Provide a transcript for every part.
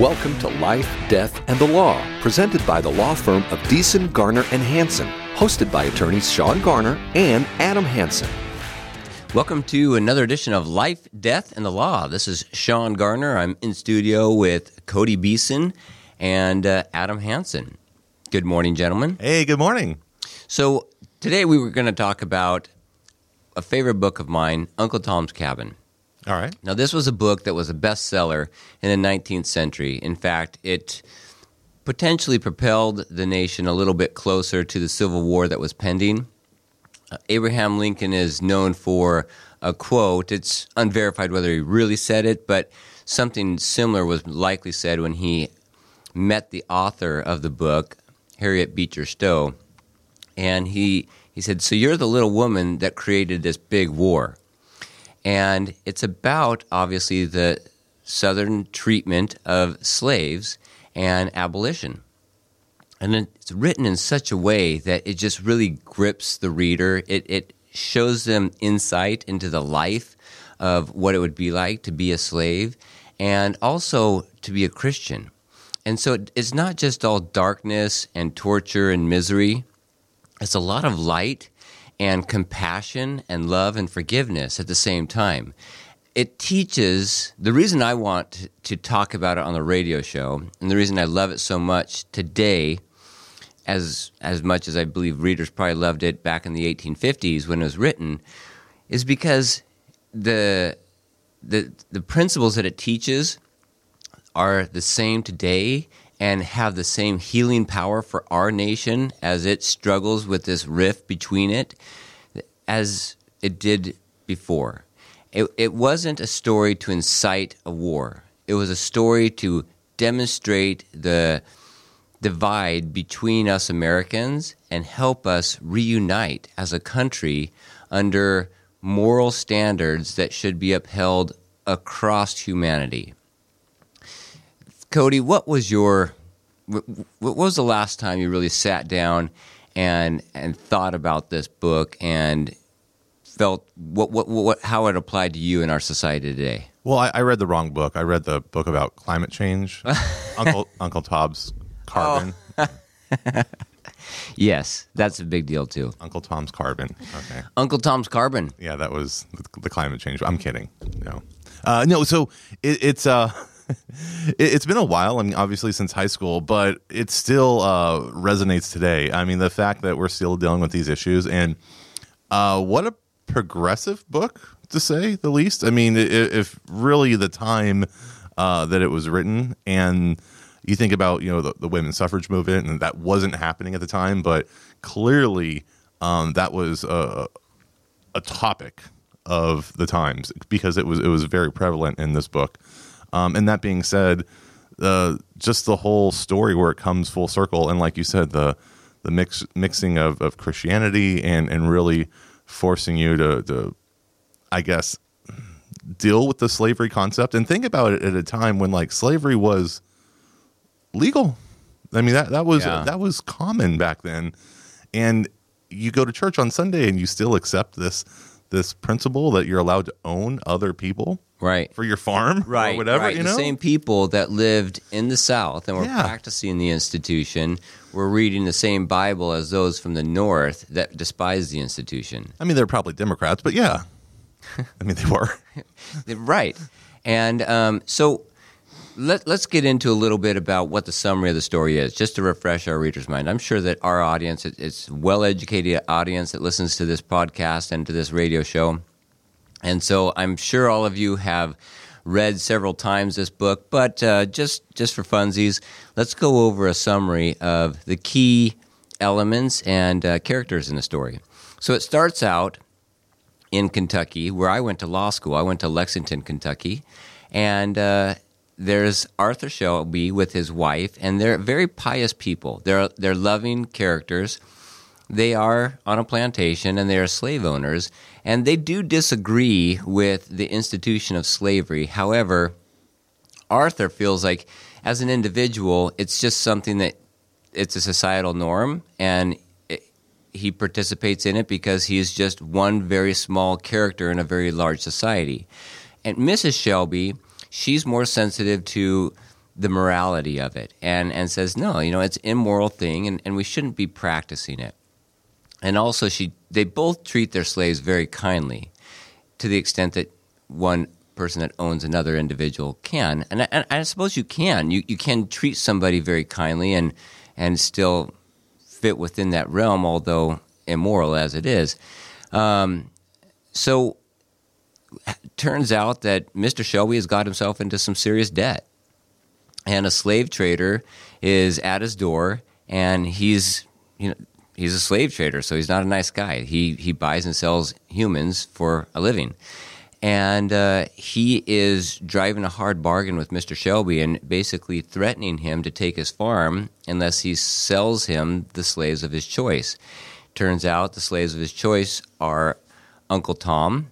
Welcome to Life, Death, and the Law, presented by the law firm of Deason, Garner, and Hansen, hosted by attorneys Shawn Garner and Adam Hansen. Welcome to another edition of Life, Death, and the Law. This is Shawn Garner. I'm in studio with Cody Beeson and uh, Adam Hansen. Good morning, gentlemen. Hey, good morning. So, today we were going to talk about a favorite book of mine, Uncle Tom's Cabin. All right. Now, this was a book that was a bestseller in the 19th century. In fact, it potentially propelled the nation a little bit closer to the Civil War that was pending. Uh, Abraham Lincoln is known for a quote. It's unverified whether he really said it, but something similar was likely said when he met the author of the book, Harriet Beecher Stowe. And he, he said, So you're the little woman that created this big war. And it's about, obviously, the Southern treatment of slaves and abolition. And it's written in such a way that it just really grips the reader. It, it shows them insight into the life of what it would be like to be a slave and also to be a Christian. And so it's not just all darkness and torture and misery, it's a lot of light and compassion and love and forgiveness at the same time. It teaches the reason I want to talk about it on the radio show, and the reason I love it so much today, as as much as I believe readers probably loved it back in the 1850s when it was written, is because the the the principles that it teaches are the same today and have the same healing power for our nation as it struggles with this rift between it as it did before. It, it wasn't a story to incite a war, it was a story to demonstrate the divide between us Americans and help us reunite as a country under moral standards that should be upheld across humanity. Cody, what was your what was the last time you really sat down and and thought about this book and felt what what, what how it applied to you in our society today? Well, I, I read the wrong book. I read the book about climate change. Uncle Uncle Tom's Carbon. Oh. yes, that's a big deal too. Uncle Tom's Carbon. Okay. Uncle Tom's Carbon. Yeah, that was the, the climate change. I'm kidding. No, uh, no. So it, it's uh, it, has been a while. I mean, obviously since high school, but it still uh, resonates today. I mean, the fact that we're still dealing with these issues and uh, what a progressive book to say the least. I mean, if really the time uh, that it was written and you think about you know the, the, women's suffrage movement and that wasn't happening at the time, but clearly um, that was a, a topic of the times because it was it was very prevalent in this book. Um, and that being said, uh, just the whole story where it comes full circle, and like you said, the the mix mixing of, of Christianity and and really forcing you to, to, I guess, deal with the slavery concept and think about it at a time when like slavery was legal. I mean that that was yeah. that was common back then, and you go to church on Sunday and you still accept this this principle that you're allowed to own other people right for your farm right or whatever right. you the know same people that lived in the south and were yeah. practicing the institution were reading the same bible as those from the north that despised the institution i mean they're probably democrats but yeah i mean they were right and um, so let, us get into a little bit about what the summary of the story is, just to refresh our reader's mind. I'm sure that our audience, it's well educated audience that listens to this podcast and to this radio show. And so I'm sure all of you have read several times this book, but uh, just just for funsies, let's go over a summary of the key elements and uh, characters in the story. So it starts out in Kentucky, where I went to law school. I went to Lexington, Kentucky, and uh, there's Arthur Shelby with his wife, and they're very pious people. They're they're loving characters. They are on a plantation, and they are slave owners, and they do disagree with the institution of slavery. However, Arthur feels like as an individual, it's just something that it's a societal norm and it, he participates in it because he's just one very small character in a very large society. And Mrs. Shelby, she's more sensitive to the morality of it and, and says, no, you know, it's an immoral thing and, and we shouldn't be practicing it. And also, she, they both treat their slaves very kindly to the extent that one person that owns another individual can. And I, and I suppose you can. You, you can treat somebody very kindly and, and still fit within that realm, although immoral as it is. Um, so, turns out that Mr. Shelby has got himself into some serious debt and a slave trader is at his door, and he's you know he's a slave trader, so he's not a nice guy. He he buys and sells humans for a living, and uh, he is driving a hard bargain with Mister Shelby and basically threatening him to take his farm unless he sells him the slaves of his choice. Turns out the slaves of his choice are Uncle Tom,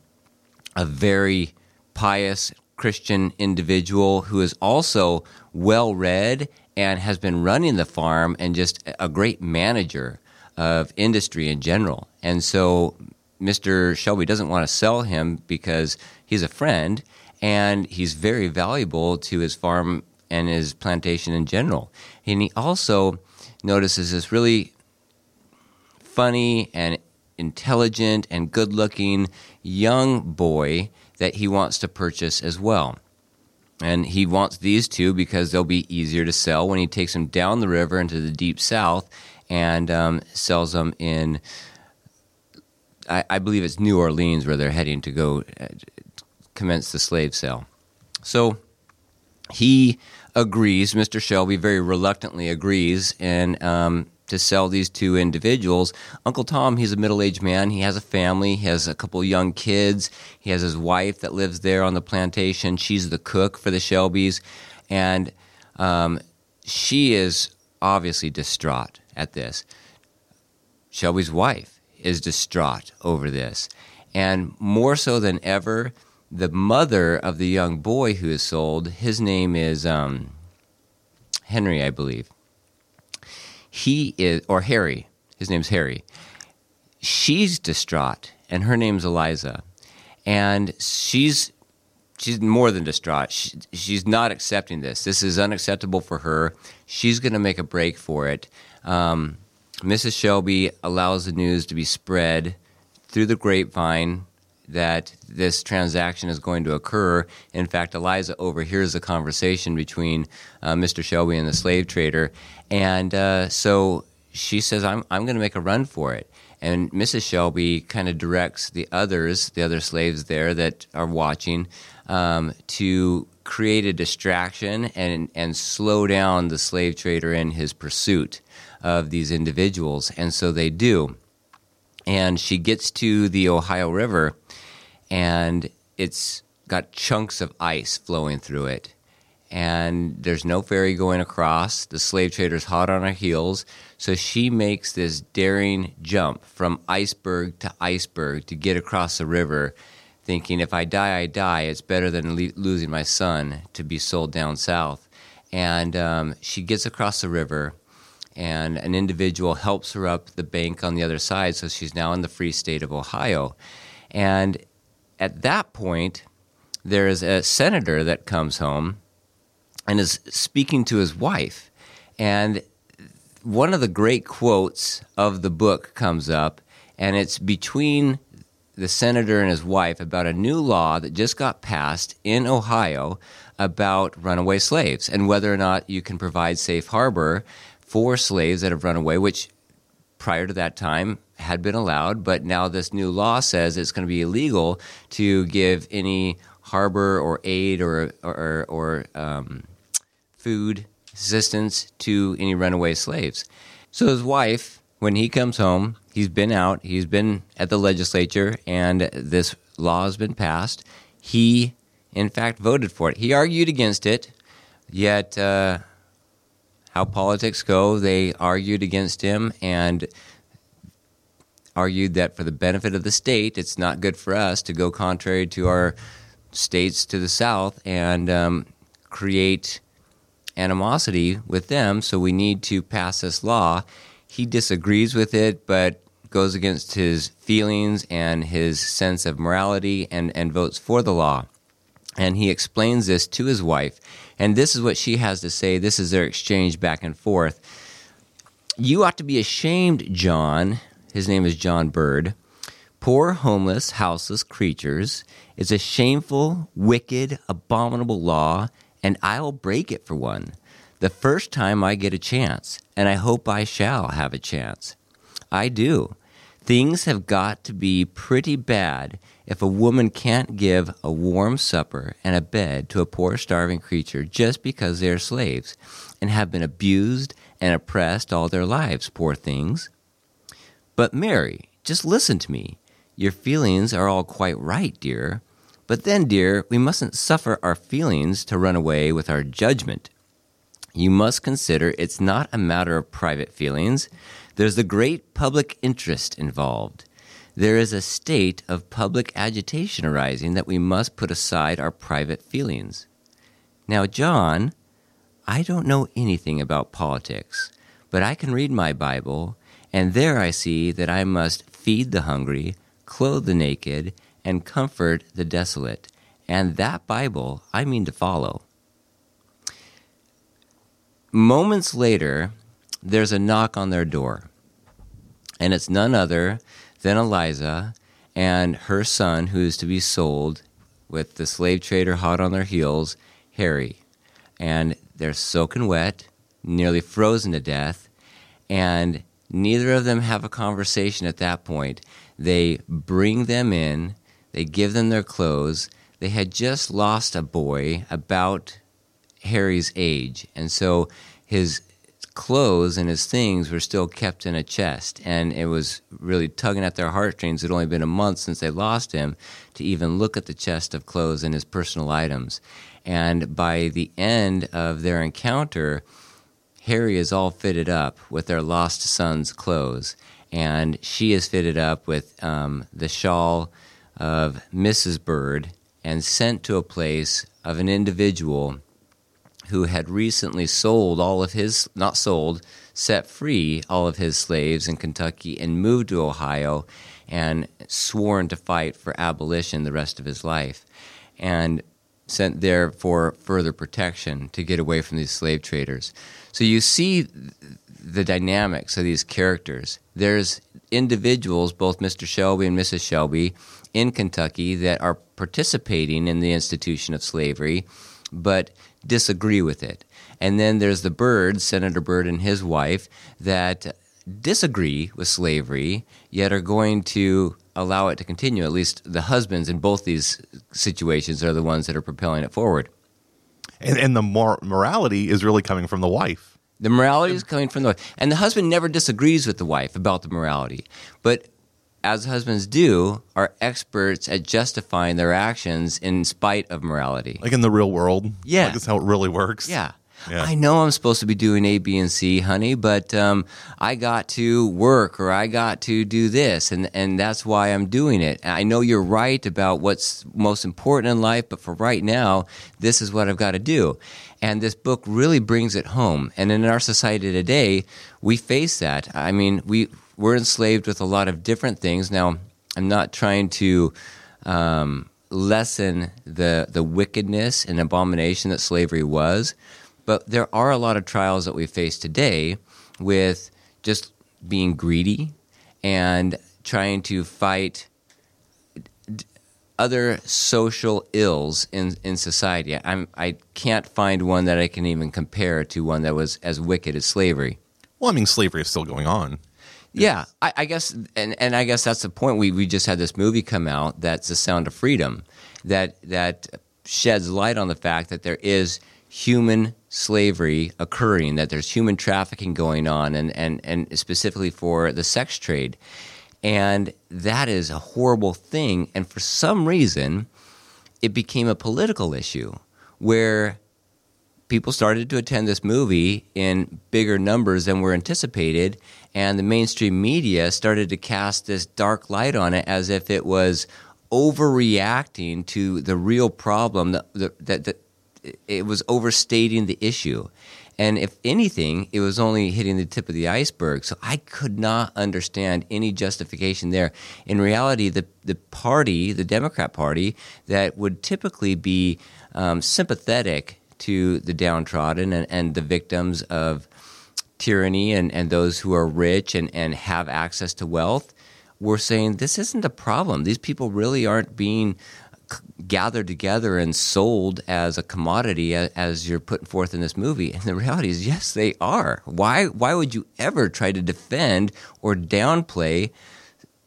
a very pious Christian individual who is also well read and has been running the farm and just a great manager of industry in general. And so Mr. Shelby doesn't want to sell him because he's a friend and he's very valuable to his farm and his plantation in general. And he also notices this really funny and intelligent and good looking young boy that he wants to purchase as well. And he wants these two because they'll be easier to sell when he takes them down the river into the deep south and um, sells them in, I, I, believe it's New Orleans where they're heading to go uh, commence the slave sale. So he agrees, Mr. Shelby very reluctantly agrees, and um, to sell these two individuals. Uncle Tom, he's a middle aged man. He has a family. He has a couple young kids. He has his wife that lives there on the plantation. She's the cook for the Shelbys. And um, she is obviously distraught at this. Shelby's wife is distraught over this. And more so than ever, the mother of the young boy who is sold, his name is um, Henry, I believe he is, or Harry, his name's Harry. She's distraught, and her name's Eliza, and she's she's more than distraught. She, she's not accepting this. This is unacceptable for her. She's going to make a break for it. Um, Mrs. Shelby allows the news to be spread through the grapevine that this transaction is going to occur. In fact, Eliza overhears the conversation between uh, Mr. Shelby and the slave trader, and uh, so she says, "I'm I'm going to make a run for it." And Mrs. Shelby kind of directs the others, the other slaves there that are watching, um, to create a distraction and and slow down the slave trader in his pursuit of these individuals. And so they do. And she gets to the Ohio River and it's got chunks of ice flowing through it. And there's no ferry going across. The slave trader's hot on her heels. So she makes this daring jump from iceberg to iceberg to get across the river, thinking, if I die, I die. It's better than le- losing my son to be sold down south. And um, she gets across the river, and an individual helps her up the bank on the other side. So she's now in the free state of Ohio. And at that point, there is a senator that comes home and is speaking to his wife. And one of the great quotes of the book comes up, and it's between the senator and his wife about a new law that just got passed in Ohio about runaway slaves and whether or not you can provide safe harbor for slaves that have run away, which prior to that time had been allowed, but now this new law says it's going to be illegal to give any harbor or aid or or, or um, food assistance to any runaway slaves. So his wife, when he comes home, he's been out, he's been at the legislature, and this law has been passed. He, in fact, voted for it. He argued against it, yet. Uh, how politics go, they argued against him, and argued that for the benefit of the state, it's not good for us to go contrary to our states to the south and um, create animosity with them. So we need to pass this law. He disagrees with it, but goes against his feelings and his sense of morality and, and votes for the law. And he explains this to his wife. And this is what she has to say. This is their exchange back and forth. You ought to be ashamed, John. His name is John Bird. Poor, homeless, houseless creatures is a shameful, wicked, abominable law, and I will break it for one. The first time I get a chance, and I hope I shall have a chance. I do. Things have got to be pretty bad if a woman can't give a warm supper and a bed to a poor starving creature just because they are slaves and have been abused and oppressed all their lives, poor things. But Mary, just listen to me. Your feelings are all quite right, dear. But then, dear, we mustn't suffer our feelings to run away with our judgment. You must consider it's not a matter of private feelings. There's the great public interest involved. There is a state of public agitation arising that we must put aside our private feelings. Now, John, I don't know anything about politics, but I can read my Bible, and there I see that I must feed the hungry, clothe the naked, and comfort the desolate. And that Bible I mean to follow. Moments later, there's a knock on their door, and it's none other than Eliza and her son, who is to be sold with the slave trader hot on their heels, Harry. And they're soaking wet, nearly frozen to death, and neither of them have a conversation at that point. They bring them in, they give them their clothes. They had just lost a boy about Harry's age, and so his clothes and his things were still kept in a chest, and it was really tugging at their heartstrings. It had only been a month since they lost him to even look at the chest of clothes and his personal items. And by the end of their encounter, Harry is all fitted up with their lost son's clothes, and she is fitted up with um, the shawl of Mrs. Bird and sent to a place of an individual who had recently sold all of his, not sold, set free all of his slaves in Kentucky and moved to Ohio and sworn to fight for abolition the rest of his life. And sent there for further protection to get away from these slave traders. So you see the dynamics of these characters. There's individuals, both Mr. Shelby and Mrs. Shelby, in Kentucky that are participating in the institution of slavery, but disagree with it. And then there's the Bird, Senator Bird and his wife, that disagree with slavery, yet are going to allow it to continue. At least the husbands in both these situations are the ones that are propelling it forward. And, and the mor- morality is really coming from the wife. The morality is coming from the wife. And the husband never disagrees with the wife about the morality. But as husbands do, are experts at justifying their actions in spite of morality. Like in the real world. Yeah. Like that's how it really works. Yeah. Yeah. I know I'm supposed to be doing A, B, and C, honey, but um, I got to work or I got to do this, and, and that's why I'm doing it. I know you're right about what's most important in life, but for right now, this is what I've got to do. And this book really brings it home. And in our society today, we face that. I mean, we, we're enslaved with a lot of different things. Now, I'm not trying to. Um, lessen the the wickedness and abomination that slavery was but there are a lot of trials that we face today with just being greedy and trying to fight other social ills in, in society. I'm, I can't find one that I can even compare to one that was as wicked as slavery. Well, I mean, slavery is still going on. Yeah, I, I guess, and, and I guess that's the point. We, we just had this movie come out that's The Sound of Freedom that, that sheds light on the fact that there is human slavery occurring, that there's human trafficking going on, and, and, and specifically for the sex trade. And that is a horrible thing. And for some reason, it became a political issue where people started to attend this movie in bigger numbers than were anticipated. And the mainstream media started to cast this dark light on it as if it was overreacting to the real problem that, that, it was overstating the issue. And if anything, it was only hitting the tip of the iceberg. So I could not understand any justification there. In reality, the, the party, the Democrat Party, that would typically be um, sympathetic to the downtrodden and, and the victims of tyranny and, and those who are rich and, and have access to wealth, were saying this isn't a problem. These people really aren't being gathered together and sold as a commodity as you're putting forth in this movie. And the reality is, yes, they are. Why? Why would you ever try to defend or downplay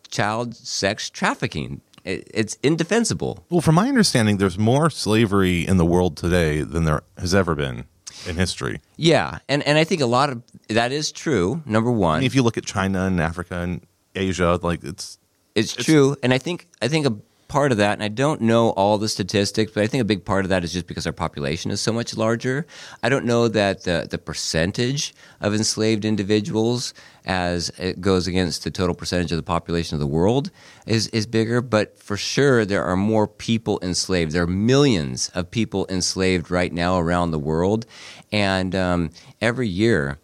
child sex trafficking? It's indefensible. Well, from my understanding, there's more slavery in the world today than there has ever been in history. Yeah, and and I think a lot of that is true. Number one, if you look at China and Africa and Asia, like it's it's, it's true, and I think I think a part of that, and I don't know all the statistics, but I think a big part of that is just because our population is so much larger. I don't know that the, the percentage of enslaved individuals as it goes against the total percentage of the population of the world is, is bigger, but for sure there are more people enslaved. There are millions of people enslaved right now around the world, and um, every year,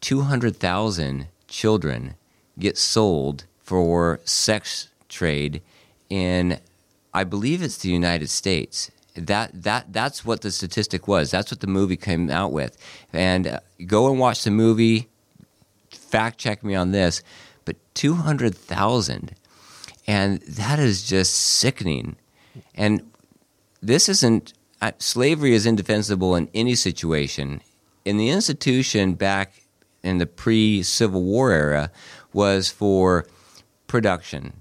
200,000 children get sold for sex trade in, I believe it's the United States. That that that's what the statistic was. That's what the movie came out with. And uh, go and watch the movie. Fact check me on this, but two hundred thousand, and that is just sickening. And this isn't uh, slavery is indefensible in any situation. In the institution back in the pre Civil War era was for production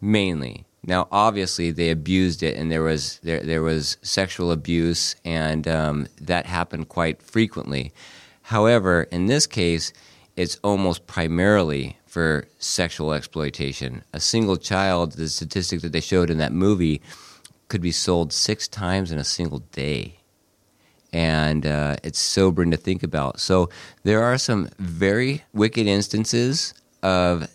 mainly now, obviously, they abused it, and there was there there was sexual abuse, and um, that happened quite frequently. However, in this case, it's almost primarily for sexual exploitation. A single child, the statistic that they showed in that movie, could be sold six times in a single day. And uh, it's sobering to think about. So, there are some very wicked instances of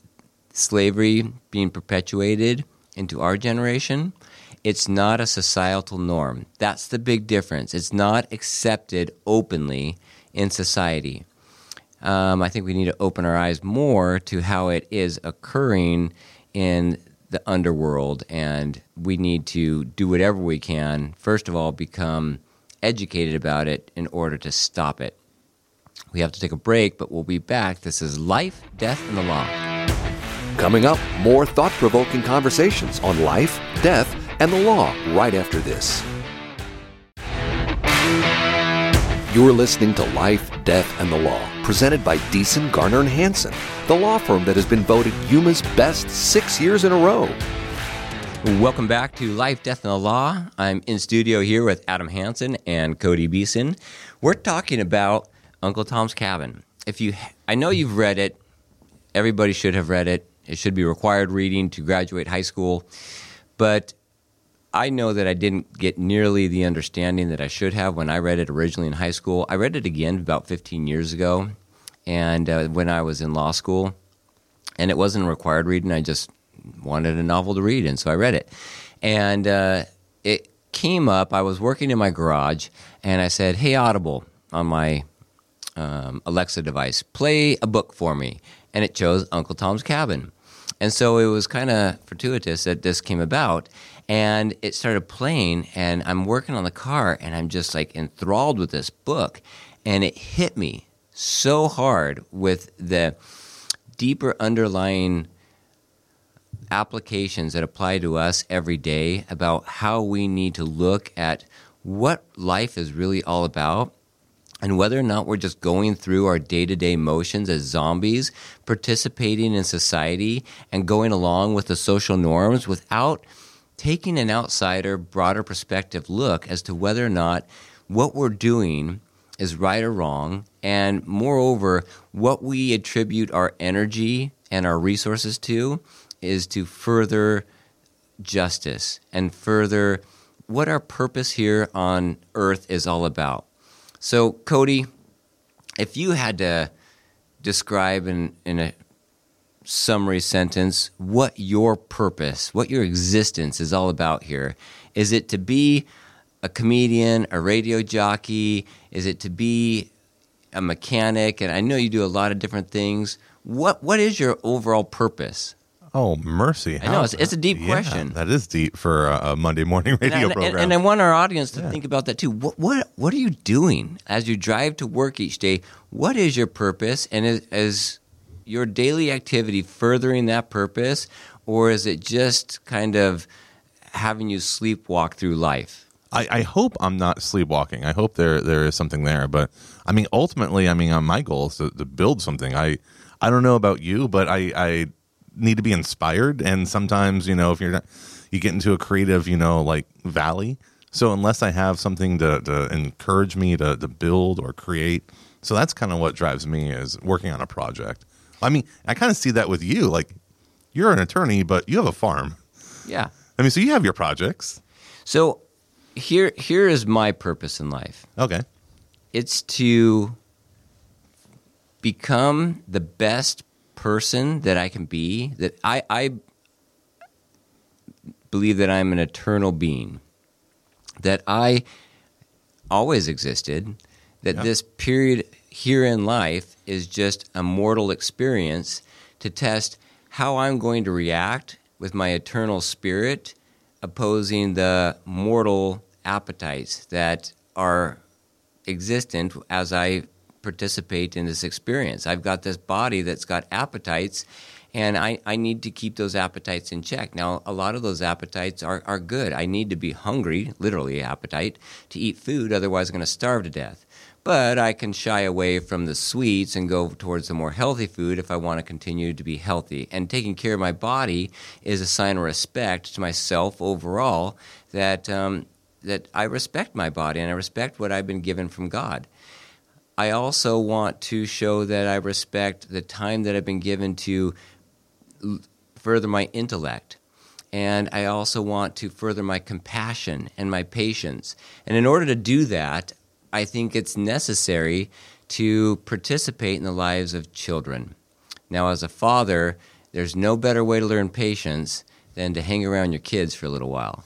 slavery being perpetuated into our generation, it's not a societal norm. That's the big difference. It's not accepted openly in society. Um, I think we need to open our eyes more to how it is occurring in the underworld, and we need to do whatever we can. First of all, become educated about it in order to stop it. We have to take a break, but we'll be back. This is Life, Death, and the Law. Coming up, more thought provoking conversations on life, death, and the law right after this. You're listening to Life, Death, and the Law, presented by Deason, Garner, and Hansen, the law firm that has been voted Yuma's best six years in a row. Welcome back to Life, Death, and the Law. I'm in studio here with Adam Hansen and Cody Beeson. We're talking about Uncle Tom's Cabin. If you, I know you've read it. Everybody should have read it. It should be required reading to graduate high school. But I know that I didn't get nearly the understanding that I should have when I read it originally in high school. I read it again about 15 years ago, and uh, when I was in law school, and it wasn't required reading. I just wanted a novel to read, and so I read it. And uh, it came up. I was working in my garage, and I said, "Hey, Audible," on my um, Alexa device, play a book for me, and it chose Uncle Tom's Cabin. And so it was kind of fortuitous that this came about. And it started playing, and I'm working on the car, and I'm just like enthralled with this book. And it hit me so hard with the deeper underlying applications that apply to us every day about how we need to look at what life is really all about and whether or not we're just going through our day to day motions as zombies, participating in society and going along with the social norms without taking an outsider, broader perspective look as to whether or not what we're doing is right or wrong, and moreover, what we attribute our energy and our resources to is to further justice and further what our purpose here on earth is all about. So, Cody, if you had to describe in, in a summary sentence what your purpose, what your existence is all about here, is it to be a comedian, a radio jockey? Is it to be a mechanic? And I know you do a lot of different things. What what is your overall purpose? Oh mercy! I know it's, it's a deep yeah, question. That is deep for a, a Monday morning radio and, program. And, and, I want our audience to yeah. think about that too. What, what what are you doing as you drive to work each day? What is your purpose? And is, is your daily activity furthering that purpose, or is it just kind of having you sleepwalk through life? I, I, hope I'm not sleepwalking. I hope there there is something there. But I mean, ultimately, I mean, uh, my goal is to, to build something. I I don't know about you, but I, I need to be inspired. And sometimes, you know, if you're not, you get into a creative, you know, like valley. So unless I have something to, to encourage me to, to build or create, so that's kind of what drives me is working on a project. I mean, I kind of see that with you. Like, you're an attorney, but you have a farm. Yeah. I mean, so you have your projects. So here, here is my purpose in life. Okay. It's to become the best person that I can be. That I, I believe that I'm an eternal being. That I always existed. That this period here in life is just a mortal experience to test how I'm going to react with my eternal spirit opposing the mortal appetites that are existent as I participate in this experience. I've got this body that's got appetites, and I, I need to keep those appetites in check. Now, a lot of those appetites are, are good. I need to be hungry, literally appetite, to eat food, otherwise, I'm going to starve to death. But I can shy away from the sweets and go towards the more healthy food if I want to continue to be healthy. And taking care of my body is a sign of respect to myself overall that, um, that I respect my body and I respect what I've been given from God. I also want to show that I respect the time that I've been given to further my intellect. And I also want to further my compassion and my patience. And in order to do that, I think it's necessary to participate in the lives of children. Now, as a father, there's no better way to learn patience than to hang around your kids for a little while.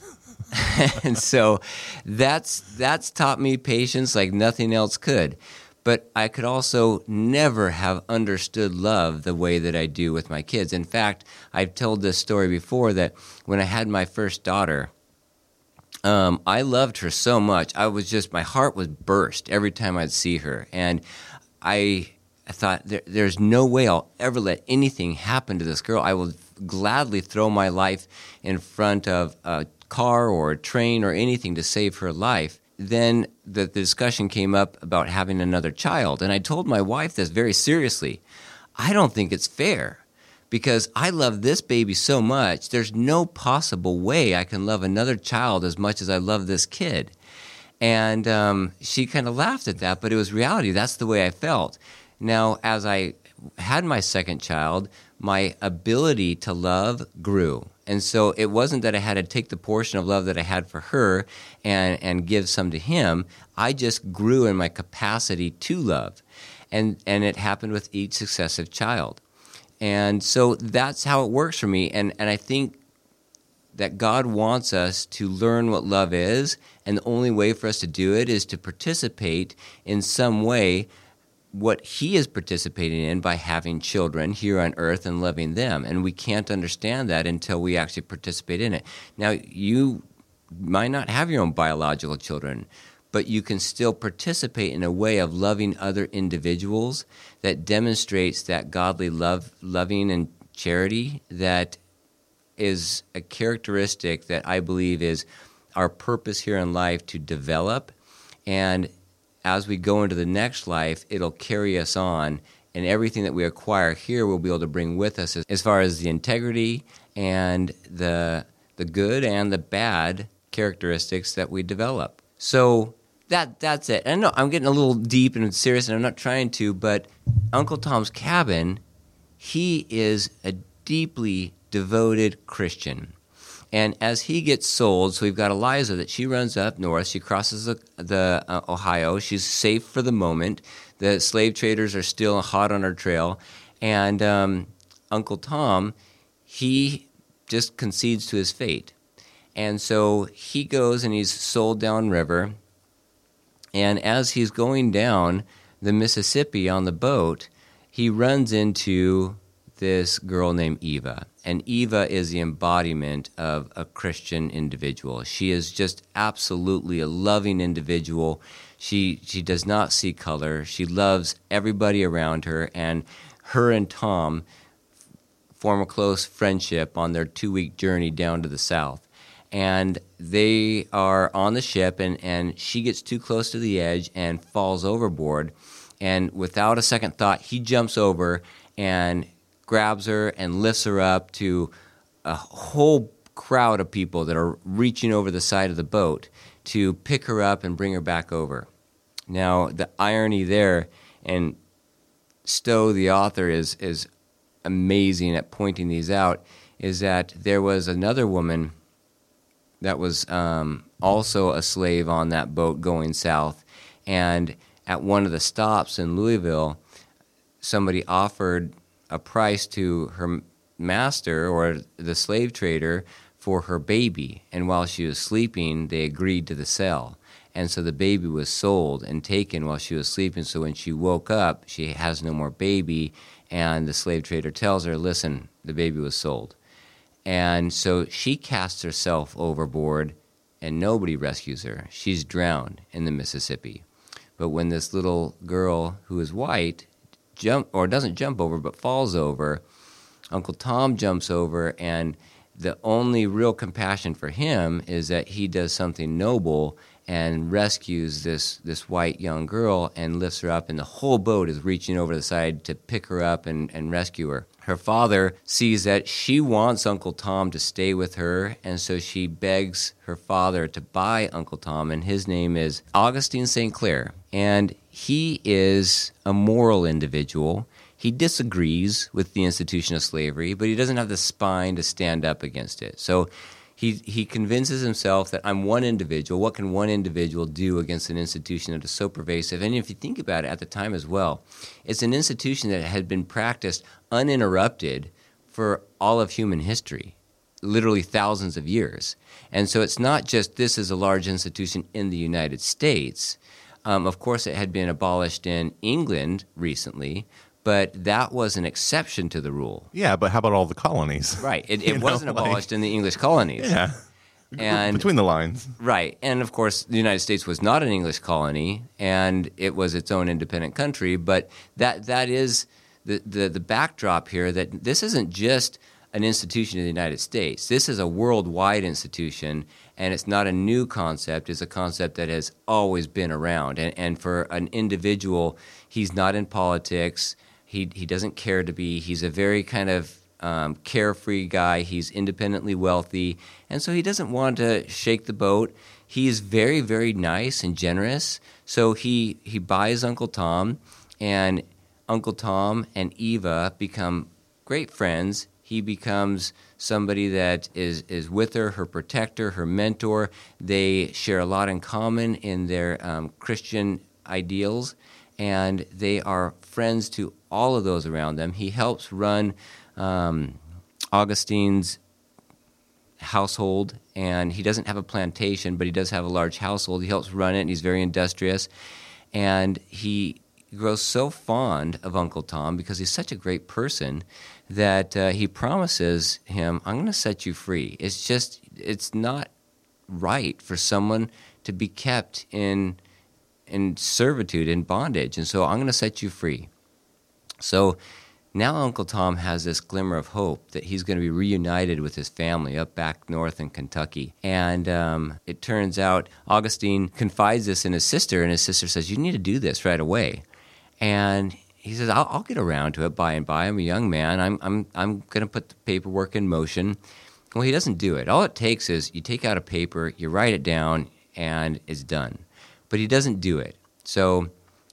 and so that's that's taught me patience like nothing else could but I could also never have understood love the way that I do with my kids. In fact, I've told this story before that when I had my first daughter, um, I loved her so much. I was just, my heart was burst every time I'd see her. And I, I thought, there, there's no way I'll ever let anything happen to this girl. I will gladly throw my life in front of a car or a train or anything to save her life then the, the discussion came up about having another child. And I told my wife this very seriously. I don't think it's fair because I love this baby so much. There's no possible way I can love another child as much as I love this kid. And um, she kind of laughed at that, but it was reality. That's the way I felt. Now, as I had my second child, my ability to love grew. And so it wasn't that I had to take the portion of love that I had for her and, and give some to him. I just grew in my capacity to love. And, and it happened with each successive child. And so that's how it works for me. And, and I think that God wants us to learn what love is. And the only way for us to do it is to participate in some way what he is participating in by having children here on earth and loving them. And we can't understand that until we actually participate in it. Now, you might not have your own biological children, but you can still participate in a way of loving other individuals that demonstrates that godly love, loving and charity that is a characteristic that I believe is our purpose here in life to develop and as we go into the next life, it'll carry us on, and everything that we acquire here we'll be able to bring with us as, as far as the integrity and the the good and the bad characteristics that we develop. So that that's it. And I know I'm getting a little deep and serious, and I'm not trying to, but Uncle Tom's Cabin, he is a deeply devoted Christian. And as he gets sold, so we've got Eliza that she runs up north. She crosses the, the uh, Ohio. She's safe for the moment. The slave traders are still hot on her trail, and um, Uncle Tom, he just concedes to his fate. And so he goes and he's sold downriver. And as he's going down the Mississippi on the boat, he runs into this girl named Eva. And Eva is the embodiment of a Christian individual. She is just absolutely a loving individual. She, she does not see color. She loves everybody around her. And her and Tom form a close friendship on their two week journey down to the south. And they are on the ship, and, and she gets too close to the edge and falls overboard. And without a second thought, he jumps over and grabs her and lifts her up to a whole crowd of people that are reaching over the side of the boat to pick her up and bring her back over. Now, the irony there, and Stowe, the author, is, is amazing at pointing these out, is that there was another woman that was um, also a slave on that boat going south. And at one of the stops in Louisville, somebody offered a price to her master or the slave trader for her baby. And while she was sleeping, they agreed to the sale. And so the baby was sold and taken while she was sleeping. So when she woke up, she has no more baby. And the slave trader tells her, listen, the baby was sold. And so she casts herself overboard and nobody rescues her. She's drowned in the Mississippi. But when this little girl who is white jump or doesn't jump over but falls over. Uncle Tom jumps over and the only real compassion for him is that he does something noble and rescues this this white young girl and lifts her up and the whole boat is reaching over the side to pick her up and, and rescue her. Her father sees that she wants Uncle Tom to stay with her and so she begs her father to buy Uncle Tom and his name is Augustine St. Clare and he is a moral individual. He disagrees with the institution of slavery, but he doesn't have the spine to stand up against it. So he, he convinces himself that I'm one individual. What can one individual do against an institution that is so pervasive? And if you think about it at the time as well, it's an institution that had been practiced uninterrupted for all of human history, literally thousands of years. And so it's not just this is a large institution in the United States. Um, of course, it had been abolished in England recently, but that was an exception to the rule. Yeah, but how about all the colonies? Right. It, it wasn't know, abolished like, in the English colonies. Yeah. And between the lines. Right. And of course, the United States was not an English colony and it was its own independent country, but that that is the the, the backdrop here that this isn't just an institution in the United States. This is a worldwide institution and it's not a new concept, it's a concept that has always been around. And and for an individual, he's not in politics he he doesn't care to be. He's a very kind of um, carefree guy. He's independently wealthy, and so he doesn't want to shake the boat. He is very very nice and generous. So he he buys Uncle Tom, and Uncle Tom and Eva become great friends. He becomes somebody that is, is with her, her protector, her mentor. They share a lot in common in their um, Christian ideals, and they are friends to all of those around them. He helps run um, Augustine's household, and he doesn't have a plantation, but he does have a large household. He helps run it, and he's very industrious. And he grows so fond of Uncle Tom because he's such a great person that uh, he promises him, I'm going to set you free. It's just, it's not right for someone to be kept in in servitude in bondage and so i'm going to set you free so now Uncle Tom has this glimmer of hope that he's going to be reunited with his family up back north in Kentucky. And um, it turns out Augustine confides this in his sister, and his sister says, You need to do this right away. And he says, I'll, I'll get around to it by and by. I'm a young man. I'm, I'm, I'm going to put the paperwork in motion. Well, he doesn't do it. All it takes is you take out a paper, you write it down, and it's done. But he doesn't do it. So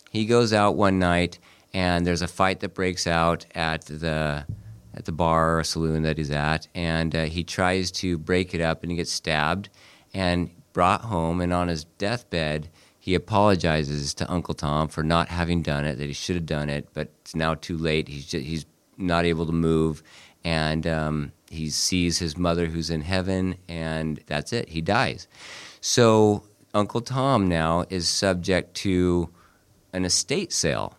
he goes out one night and there's a fight that breaks out at the at the bar or saloon that he's at, and uh, he tries to break it up, and he gets stabbed and brought home. And on his deathbed, he apologizes to Uncle Tom for not having done it; that he should have done it, but it's now too late. He's just, he's not able to move, and um, he sees his mother who's in heaven, and that's it. He dies. So Uncle Tom now is subject to an estate sale.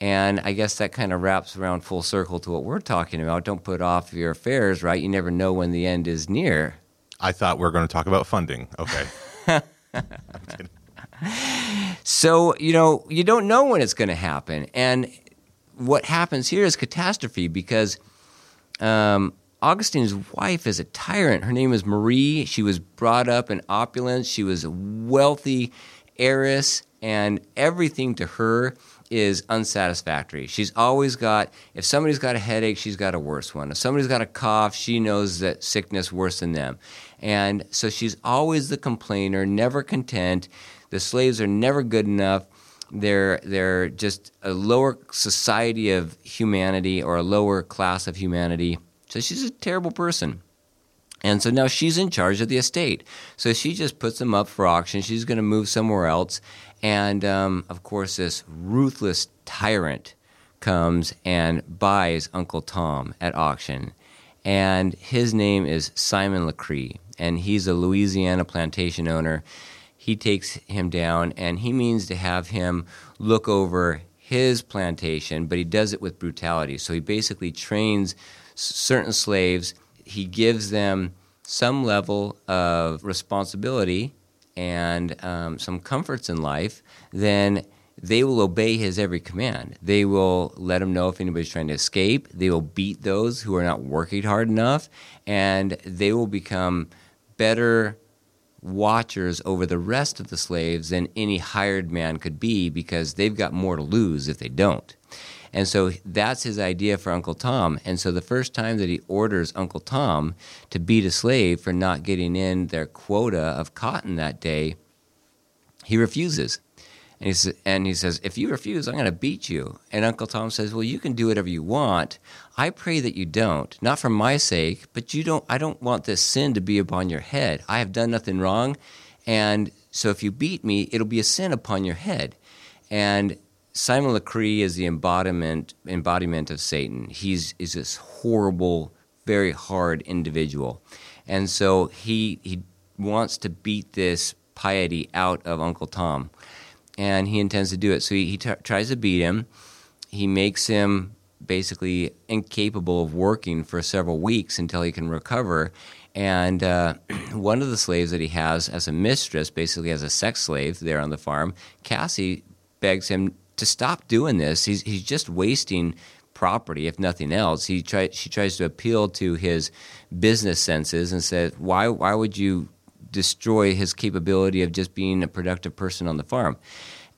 And I guess that kind of wraps around full circle to what we're talking about. Don't put off your affairs, right? You never know when the end is near. I thought we were going to talk about funding. Okay. so, you know, you don't know when it's going to happen. And what happens here is catastrophe because um, Augustine's wife is a tyrant. Her name is Marie. She was brought up in opulence. She was a wealthy heiress, and everything to her is unsatisfactory. She's always got, if somebody's got a headache, she's got a worse one. If somebody's got a cough, she knows that sickness worse than them. And so she's always the complainer, never content. The slaves are never good enough. They're, they're just a lower society of humanity or a lower class of humanity. So she's a terrible person. And so now she's in charge of the estate. So she just puts them up for auction. She's going to move somewhere else. And um, of course, this ruthless tyrant comes and buys Uncle Tom at auction. And his name is Simon Legree, and he's a Louisiana plantation owner. He takes him down, and he means to have him look over his plantation, but he does it with brutality. So he basically trains certain slaves, he gives them some level of responsibility and um, some comforts in life, then they will obey his every command. They will let him know if anybody's trying to escape. They will beat those who are not working hard enough, and they will become better watchers over the rest of the slaves than any hired man could be because they've got more to lose if they don't. And so that's his idea for Uncle Tom. And so the first time that he orders Uncle Tom to beat a slave for not getting in their quota of cotton that day, he refuses. And he, says, and he says, If you refuse, I'm going to beat you. And Uncle Tom says, Well, you can do whatever you want. I pray that you don't, not for my sake, but you don't, I don't want this sin to be upon your head. I have done nothing wrong. And so if you beat me, it'll be a sin upon your head. And Simon Legree is the embodiment embodiment of Satan. He's is this horrible, very hard individual, and so he he wants to beat this piety out of Uncle Tom, and he intends to do it. So he, he t- tries to beat him. He makes him basically incapable of working for several weeks until he can recover. And uh, one of the slaves that he has as a mistress, basically as a sex slave there on the farm, Cassie begs him to stop doing this. He's he's just wasting property, if nothing else. He try, she tries to appeal to his business senses and says, "Why why would you destroy his capability of just being a productive person on the farm?"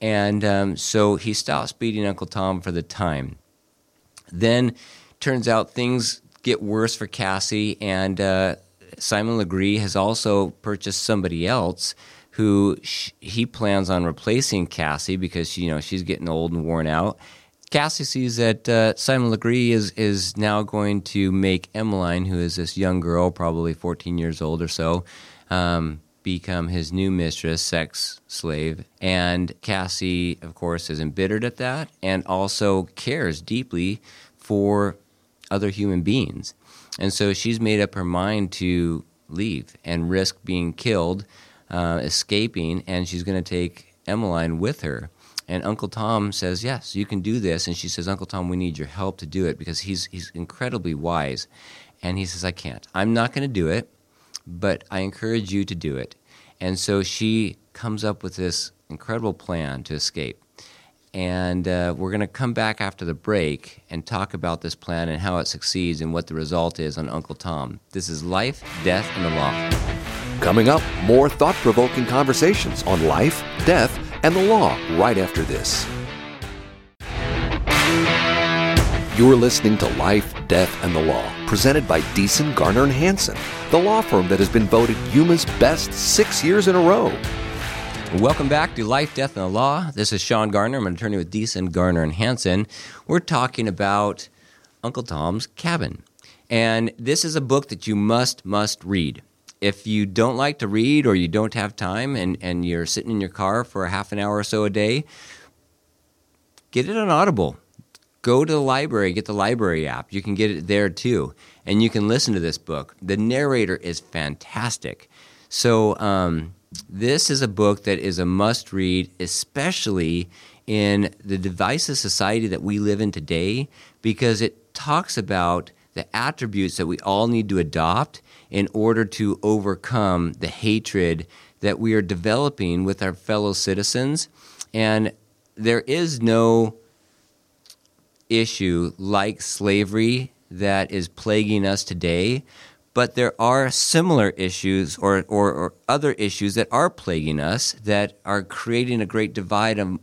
And um, so he stops beating Uncle Tom for the time. Then turns out things get worse for Cassie, and uh, Simon Legree has also purchased somebody else who sh- he plans on replacing Cassie because you know she's getting old and worn out. Cassie sees that uh, Simon Legree is is now going to make Emmeline, who is this young girl, probably 14 years old or so, um, become his new mistress, sex slave. And Cassie, of course, is embittered at that and also cares deeply for other human beings. And so she's made up her mind to leave and risk being killed uh, escaping, and she's going to take Emmeline with her. And Uncle Tom says, "Yes, you can do this." And she says, "Uncle Tom, we need your help to do it because he's he's incredibly wise." And he says, "I can't. I'm not going to do it, but I encourage you to do it." And so she comes up with this incredible plan to escape. And uh, we're going to come back after the break and talk about this plan and how it succeeds and what the result is on Uncle Tom. This is Life, Death, and the Law. Coming up, more thought provoking conversations on life, death, and the law right after this. You're listening to Life, Death, and the Law, presented by Deason, Garner, and Hansen, the law firm that has been voted Yuma's best six years in a row. Welcome back to Life, Death, and the Law. This is Shawn Garner. I'm an attorney with Deason, Garner, and Hansen. We're talking about Uncle Tom's Cabin. And this is a book that you must, must read if you don't like to read or you don't have time and, and you're sitting in your car for a half an hour or so a day, get it on Audible. go to the library, get the library app. You can get it there too, and you can listen to this book. The narrator is fantastic. So um, this is a book that is a must read, especially in the divisive society that we live in today, because it talks about the attributes that we all need to adopt in order to overcome the hatred that we are developing with our fellow citizens. And there is no issue like slavery that is plaguing us today, but there are similar issues or, or, or, other issues that are plaguing us that are creating a great divide in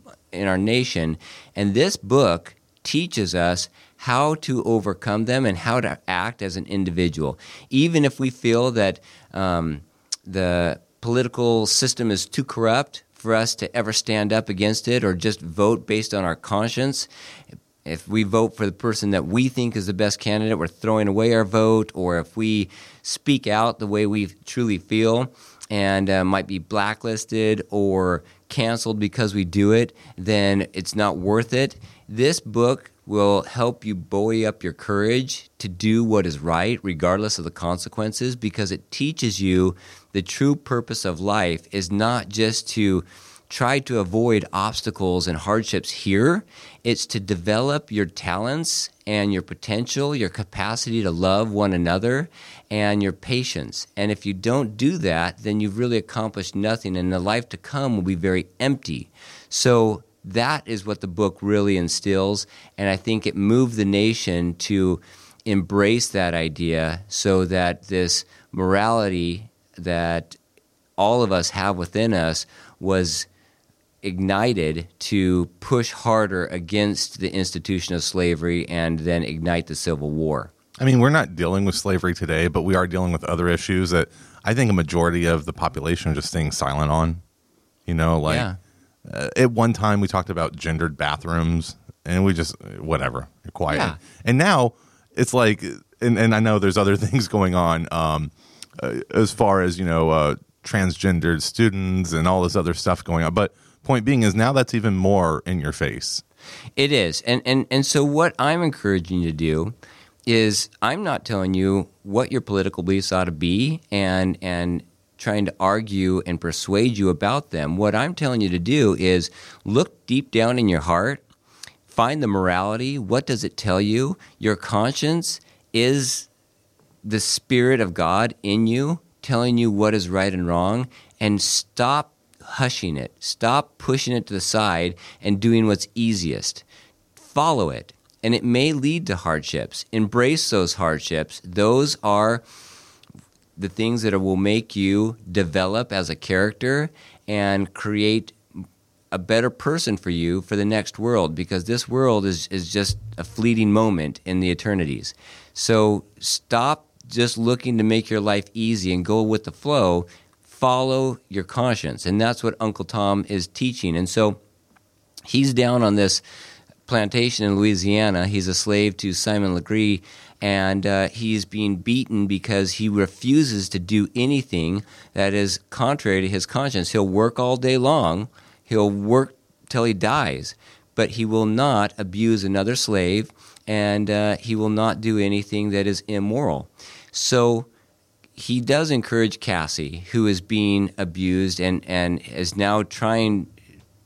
our nation. And this book teaches us how to overcome them and how to act as an individual. Even if we feel that um, the political system is too corrupt for us to ever stand up against it or just vote based on our conscience, if we vote for the person that we think is the best candidate, we're throwing away our vote, or if we speak out the way we truly feel and uh, might be blacklisted or canceled because we do it, then it's not worth it. This book will help you buoy up your courage to do what is right, regardless of the consequences, because it teaches you the true purpose of life is not just to try to avoid obstacles and hardships here. It's to develop your talents and your potential, your capacity to love one another, and your patience. And if you don't do that, then you've really accomplished nothing, and the life to come will be very empty. So, that is what the book really instills. And I think it moved the nation to embrace that idea so that this morality that all of us have within us was ignited to push harder against the institution of slavery and then ignite the Civil War. I mean, we're not dealing with slavery today, but we are dealing with other issues that I think a majority of the population are just staying silent on. You know, like yeah. Uh, at one time we talked about gendered bathrooms and we just, whatever, you're quiet. Yeah. And now it's like, and, and I know there's other things going on um, uh, as far as, you know, uh, transgendered students and all this other stuff going on. But point being is now that's even more in your face. It is. And and and so what I'm encouraging you to do is I'm not telling you what your political beliefs ought to be and and trying to argue and persuade you about them. What I'm telling you to do is look deep down in your heart, find the morality, what does it tell you? Your conscience is the spirit of God in you telling you what is right and wrong and stop hushing it. Stop pushing it to the side and doing what's easiest. Follow it. And it may lead to hardships. Embrace those hardships. Those are the things that will make you develop as a character and create a better person for you for the next world because this world is, is just a fleeting moment in the eternities. So stop just looking to make your life easy and go with the flow follow your conscience. And that's what Uncle Tom is teaching. And so he's down on this plantation in Louisiana. He's a slave to Simon Legree, and uh, he's being beaten because he refuses to do anything that is contrary to his conscience. He'll work all day long, he'll work till he dies, but he will not abuse another slave, and uh, he will not do anything that is immoral. So he does encourage Cassie, who is being abused and, and is now trying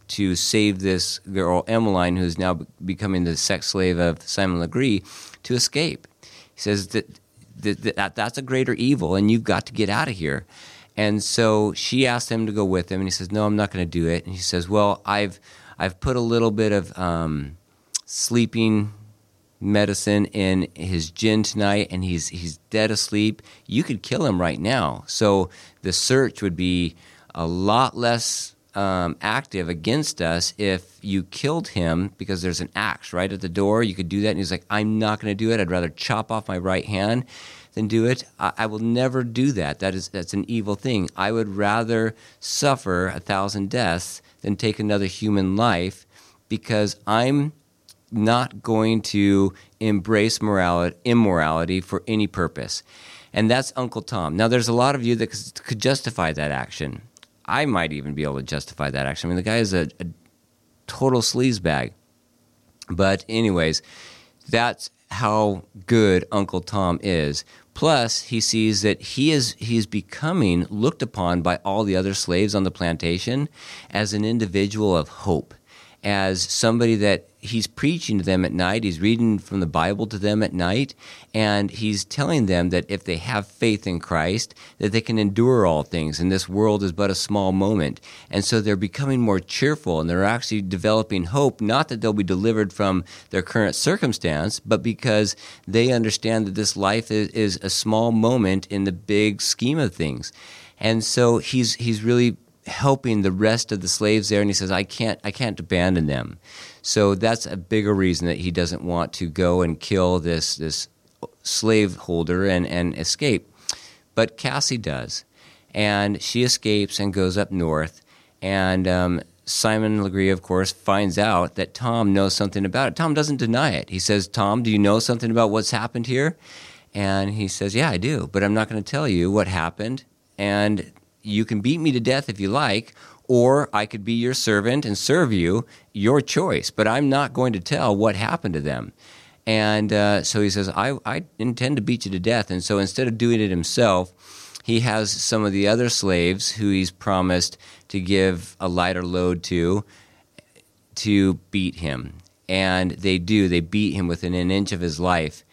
to save this girl, Emmeline, who's now becoming the sex slave of Simon Legree, to escape. He says that, that, that that's a greater evil and you've got to get out of here. And so she asked him to go with him, and he says, "No, I'm not going to do it." And he says, "Well, I've I've put a little bit of um, sleeping medicine in his gin tonight and he's he's dead asleep, you could kill him right now. So the search would be a lot less um, active against us if you killed him because there's an axe right at the door. You could do that. And he's like, I'm not going to do it. I'd rather chop off my right hand than do it. I, I, will never do that. That is that's an evil thing. I would rather suffer a thousand deaths than take another human life because I'm not going to embrace morality, immorality for any purpose. And that's Uncle Tom. Now, there's a lot of you that could justify that action. I might even be able to justify that action. I mean, the guy is a, a total sleazebag. But, anyways, that's how good Uncle Tom is. Plus, he sees that he is he is becoming looked upon by all the other slaves on the plantation as an individual of hope, as somebody that he's preaching to them at night. He's reading from the Bible to them at night, and he's telling them that if they have faith in Christ, that they can endure all things, and this world is but a small moment. And so they're becoming more cheerful, and they're actually developing hope, not that they'll be delivered from their current circumstance, but because they understand that this life is, is a small moment in the big scheme of things. And so he's he's really helping the rest of the slaves there and he says I can't I can't abandon them. So that's a bigger reason that he doesn't want to go and kill this this slave holder and, and escape. But Cassie does. And she escapes and goes up north. And um, Simon Legree, of course, finds out that Tom knows something about it. Tom doesn't deny it. He says, Tom, do you know something about what's happened here? And he says, Yeah, I do, but I'm not going to tell you what happened. And you can beat me to death if you like, or I could be your servant and serve you, your choice. But I'm not going to tell what happened to them. And uh, so he says, I, I intend to beat you to death. And so instead of doing it himself, he has some of the other slaves who he's promised to give a lighter load to to beat him. And they do. They beat him within an inch of his life.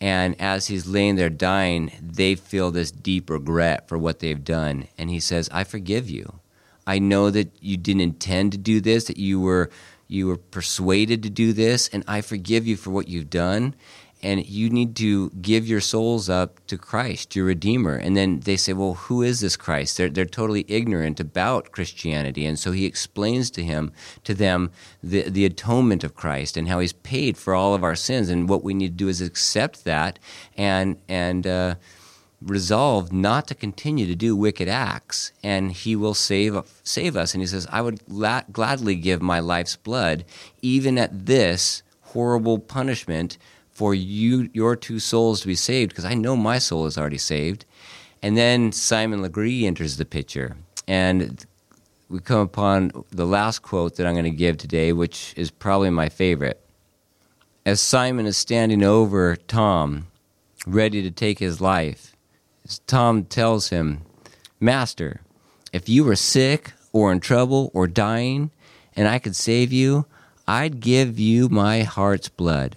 And as he's laying there dying, they feel this deep regret for what they've done. And he says, I forgive you. I know that you didn't intend to do this, that you were you were persuaded to do this, and I forgive you for what you've done. And you need to give your souls up to Christ, your Redeemer. And then they say, Well, who is this Christ? They're, they're totally ignorant about Christianity. And so he explains to him, to them, the, the atonement of Christ and how he's paid for all of our sins. And what we need to do is accept that and, and, uh, resolved not to continue to do wicked acts, and He will save save us. And He says, "I would la- gladly give my life's blood, even at this horrible punishment, for you your two souls to be saved, because I know my soul is already saved." And then Simon Legree enters the picture, and we come upon the last quote that I'm going to give today, which is probably my favorite. As Simon is standing over Tom, ready to take his life, Tom tells him, Master, if you were sick or in trouble or dying, and I could save you, I'd give you my heart's blood.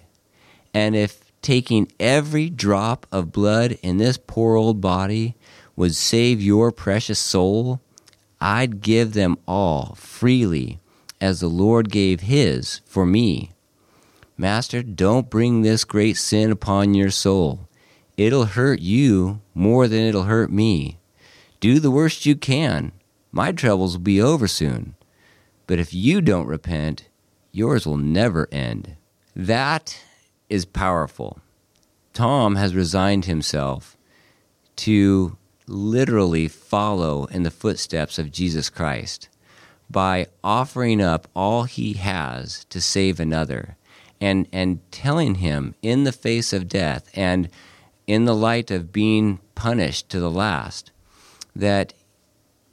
And if taking every drop of blood in this poor old body would save your precious soul, I'd give them all freely as the Lord gave his for me. Master, don't bring this great sin upon your soul it'll hurt you more than it'll hurt me. Do the worst you can. My troubles will be over soon. But if you don't repent, yours will never end. That is powerful. Tom has resigned himself to literally follow in the footsteps of Jesus Christ by offering up all he has to save another and, and telling him in the face of death and in the light of being punished to the last, that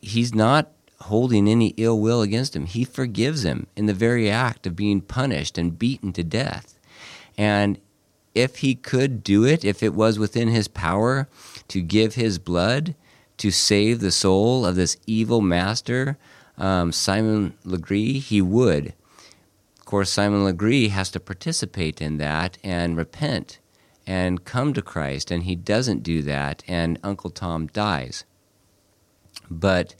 he's not holding any ill will against him. He forgives him in the very act of being punished and beaten to death. And if he could do it, if it was within his power to give his blood to save the soul of this evil master, um, Simon Legree, he would. Of course, Simon Legree has to participate in that and repent and come to Christ, and he doesn't do that, and Uncle Tom dies. But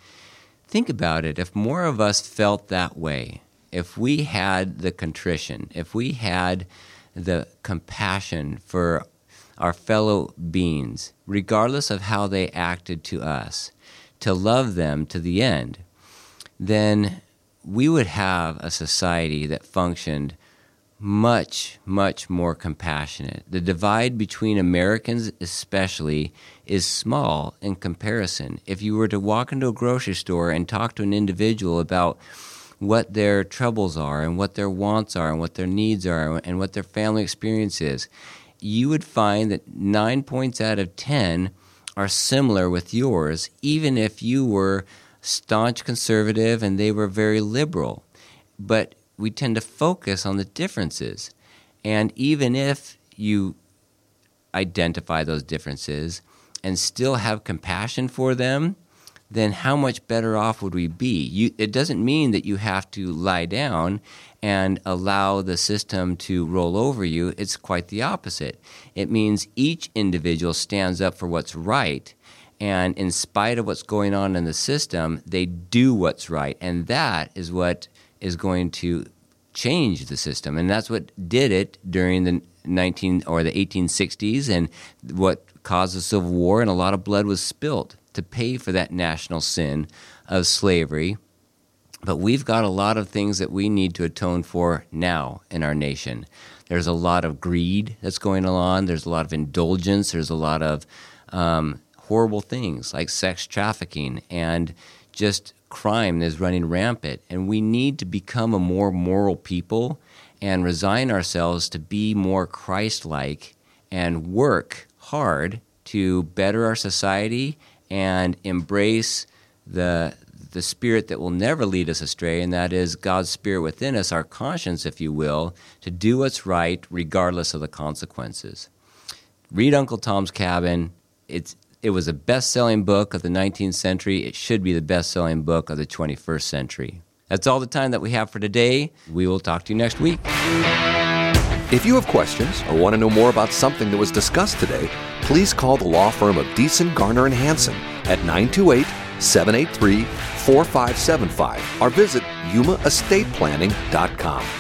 think about it if more of us felt that way, if we had the contrition, if we had the compassion for our fellow beings, regardless of how they acted to us, to love them to the end, then we would have a society that functioned much, much more compassionate. The divide between Americans, especially, is small in comparison. If you were to walk into a grocery store and talk to an individual about what their troubles are and what their wants are and what their needs are and what their family experience is, you would find that nine points out of ten are similar with yours, even if you were staunch conservative and they were very liberal. But we tend to focus on the differences. And even if you identify those differences and still have compassion for them, then how much better off would we be? You, it doesn't mean that you have to lie down and allow the system to roll over you. It's quite the opposite. It means each individual stands up for what's right, and in spite of what's going on in the system, they do what's right. And that is what is going to change the system. And that's what did it during the 19 or the 1860s and what caused the Civil War, and a lot of blood was spilt to pay for that national sin of slavery. But we've got a lot of things that we need to atone for now in our nation. There's a lot of greed that's going on. There's a lot of indulgence. There's a lot of um, horrible things like sex trafficking and just crime that's running rampant. And we need to become a more moral people and resign ourselves to be more Christ like and work hard to better our society and embrace the the spirit that will never lead us astray, and that is God's spirit within us, our conscience, if you will, to do what's right regardless of the consequences. Read Uncle Tom's Cabin. It's it was a best-selling book of the 19th century. It should be the best-selling book of the 21st century. That's all the time that we have for today. We will talk to you next week. If you have questions or want to know more about something that was discussed today, please call the law firm of Deason, Garner, and Hansen at 928 783 4575 or visit yumaestateplanning.com.